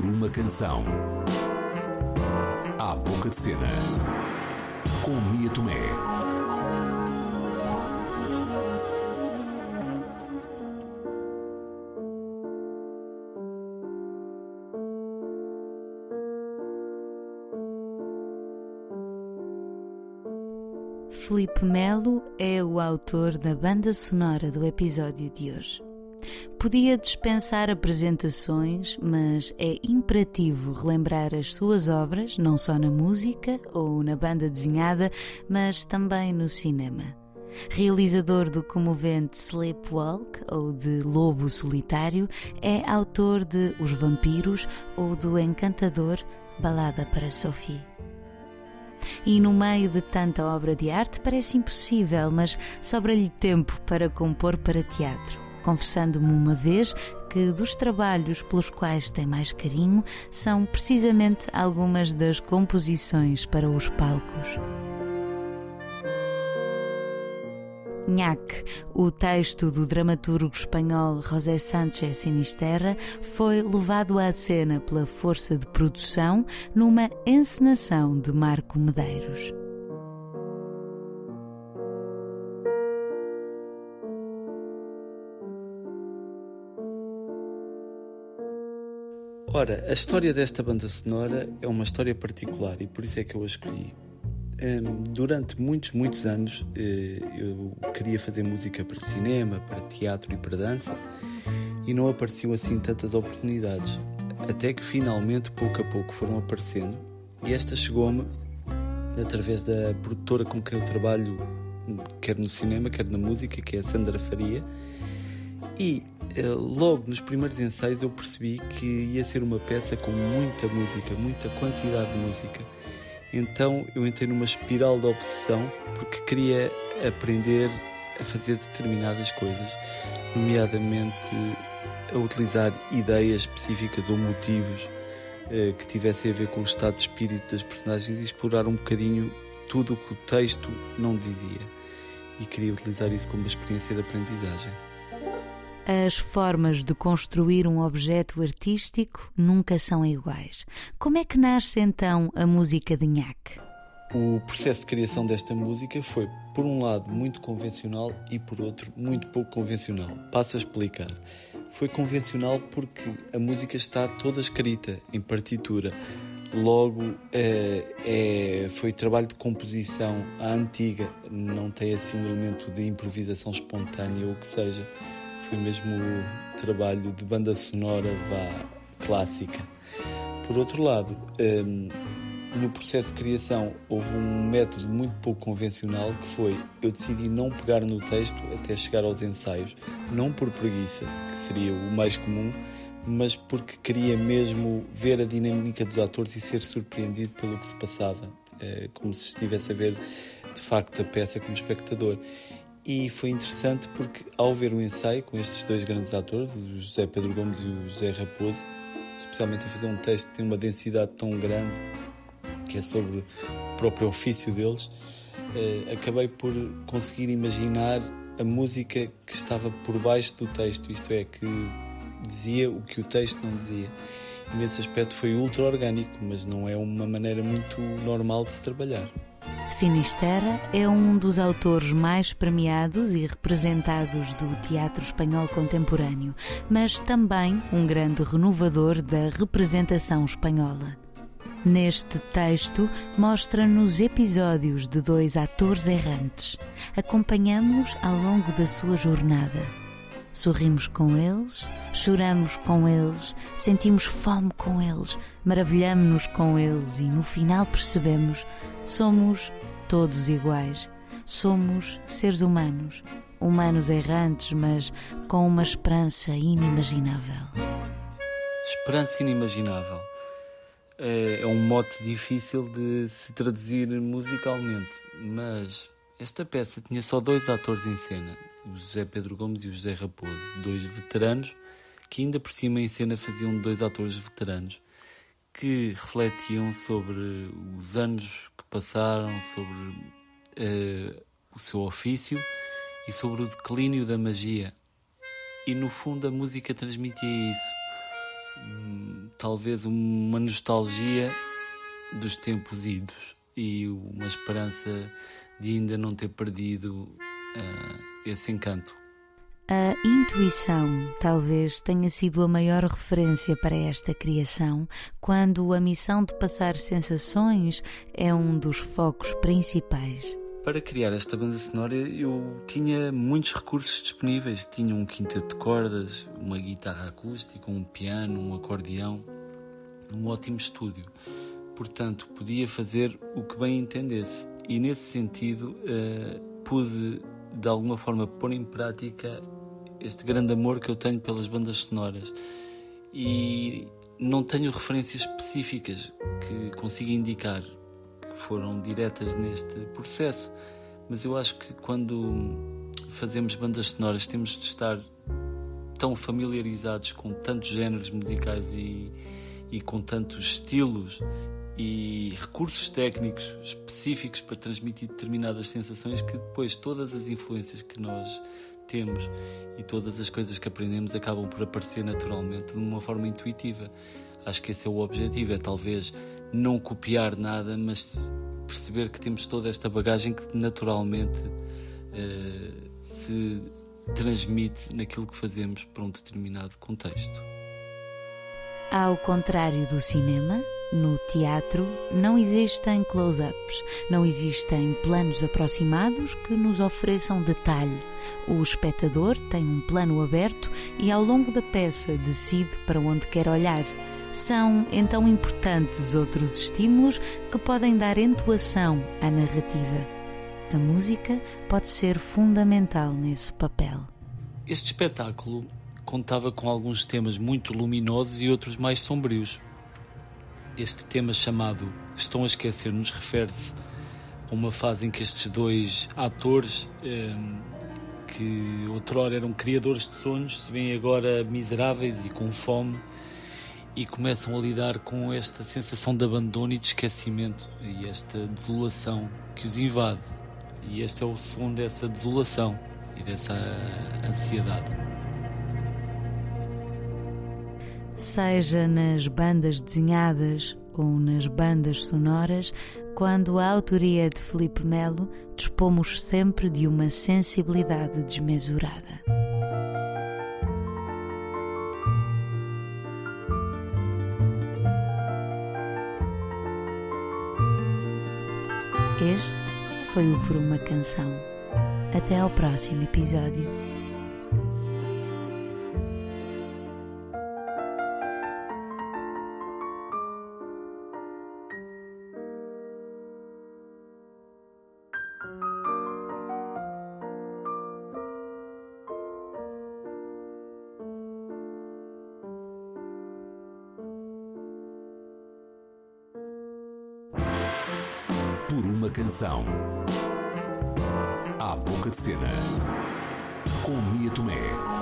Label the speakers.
Speaker 1: por uma canção. Há boca de cena. Com Mia Tomé.
Speaker 2: Felipe Melo é o autor da banda sonora do episódio de hoje. Podia dispensar apresentações, mas é imperativo relembrar as suas obras, não só na música ou na banda desenhada, mas também no cinema. Realizador do comovente Sleepwalk ou de Lobo Solitário, é autor de Os Vampiros ou do encantador Balada para Sophie. E no meio de tanta obra de arte parece impossível, mas sobra-lhe tempo para compor para teatro confessando-me uma vez que dos trabalhos pelos quais tem mais carinho são precisamente algumas das composições para os palcos. Nhac, o texto do dramaturgo espanhol José Sánchez Sinisterra, foi levado à cena pela força de produção numa encenação de Marco Medeiros.
Speaker 3: Ora, a história desta banda sonora é uma história particular e por isso é que eu a escolhi. Um, durante muitos, muitos anos uh, eu queria fazer música para cinema, para teatro e para dança e não apareciam assim tantas oportunidades. Até que finalmente, pouco a pouco, foram aparecendo e esta chegou-me através da produtora com quem eu trabalho, quer no cinema, quer na música, que é a Sandra Faria. E eh, logo nos primeiros ensaios eu percebi que ia ser uma peça com muita música, muita quantidade de música. Então eu entrei numa espiral de obsessão porque queria aprender a fazer determinadas coisas, nomeadamente a utilizar ideias específicas ou motivos eh, que tivessem a ver com o estado de espírito das personagens e explorar um bocadinho tudo o que o texto não dizia. E queria utilizar isso como uma experiência de aprendizagem.
Speaker 2: As formas de construir um objeto artístico nunca são iguais. Como é que nasce então a música de Nhaque?
Speaker 3: O processo de criação desta música foi, por um lado, muito convencional e, por outro, muito pouco convencional. Passo a explicar. Foi convencional porque a música está toda escrita em partitura. Logo, é, é, foi trabalho de composição à antiga, não tem assim um elemento de improvisação espontânea ou o que seja foi mesmo o trabalho de banda sonora vá, clássica. Por outro lado, um, no processo de criação houve um método muito pouco convencional que foi eu decidi não pegar no texto até chegar aos ensaios, não por preguiça, que seria o mais comum, mas porque queria mesmo ver a dinâmica dos atores e ser surpreendido pelo que se passava, eh, como se estivesse a ver de facto a peça como espectador. E foi interessante porque, ao ver o ensaio com estes dois grandes atores, o José Pedro Gomes e o José Raposo, especialmente a fazer um texto que tem uma densidade tão grande, que é sobre o próprio ofício deles, eh, acabei por conseguir imaginar a música que estava por baixo do texto, isto é, que dizia o que o texto não dizia. E nesse aspecto foi ultra orgânico, mas não é uma maneira muito normal de se trabalhar.
Speaker 2: Sinisterra é um dos autores mais premiados e representados do teatro espanhol contemporâneo, mas também um grande renovador da representação espanhola. Neste texto, mostra-nos episódios de dois atores errantes. Acompanhamos-los ao longo da sua jornada. Sorrimos com eles, choramos com eles, sentimos fome com eles, maravilhamos-nos com eles e no final percebemos somos todos iguais. Somos seres humanos, humanos errantes, mas com uma esperança inimaginável.
Speaker 3: Esperança inimaginável. É, é um mote difícil de se traduzir musicalmente, mas esta peça tinha só dois atores em cena, o José Pedro Gomes e o José Raposo, dois veteranos que ainda por cima em cena faziam dois atores veteranos que refletiam sobre os anos que passaram, sobre uh, o seu ofício e sobre o declínio da magia. E no fundo a música transmitia isso. Hum, talvez uma nostalgia dos tempos idos e uma esperança de ainda não ter perdido uh, esse encanto.
Speaker 2: A intuição talvez tenha sido a maior referência para esta criação, quando a missão de passar sensações é um dos focos principais.
Speaker 3: Para criar esta banda sonora, eu tinha muitos recursos disponíveis. Tinha um quinteto de cordas, uma guitarra acústica, um piano, um acordeão, um ótimo estúdio. Portanto, podia fazer o que bem entendesse. E nesse sentido, uh, pude de alguma forma pôr em prática este grande amor que eu tenho pelas bandas sonoras. E não tenho referências específicas que consiga indicar que foram diretas neste processo, mas eu acho que quando fazemos bandas sonoras temos de estar tão familiarizados com tantos géneros musicais e, e com tantos estilos e recursos técnicos específicos para transmitir determinadas sensações que depois todas as influências que nós temos e todas as coisas que aprendemos acabam por aparecer naturalmente de uma forma intuitiva. Acho que esse é o objetivo, é talvez não copiar nada, mas perceber que temos toda esta bagagem que naturalmente uh, se transmite naquilo que fazemos para um determinado contexto.
Speaker 2: Ao contrário do cinema, no teatro não existem close-ups, não existem planos aproximados que nos ofereçam detalhe. O espectador tem um plano aberto e ao longo da peça decide para onde quer olhar. São então importantes outros estímulos que podem dar entoação à narrativa. A música pode ser fundamental nesse papel.
Speaker 3: Este espetáculo contava com alguns temas muito luminosos e outros mais sombrios este tema chamado Estão a Esquecer-nos refere-se a uma fase em que estes dois atores, ehm, que outrora eram criadores de sonhos, se veem agora miseráveis e com fome e começam a lidar com esta sensação de abandono e de esquecimento e esta desolação que os invade. E este é o som dessa desolação e dessa ansiedade
Speaker 2: seja nas bandas desenhadas ou nas bandas sonoras, quando a autoria de Felipe Melo, dispomos sempre de uma sensibilidade desmesurada. Este foi o Por uma Canção. Até ao próximo episódio.
Speaker 1: Canção. À boca de cena. Com Mia Tomé.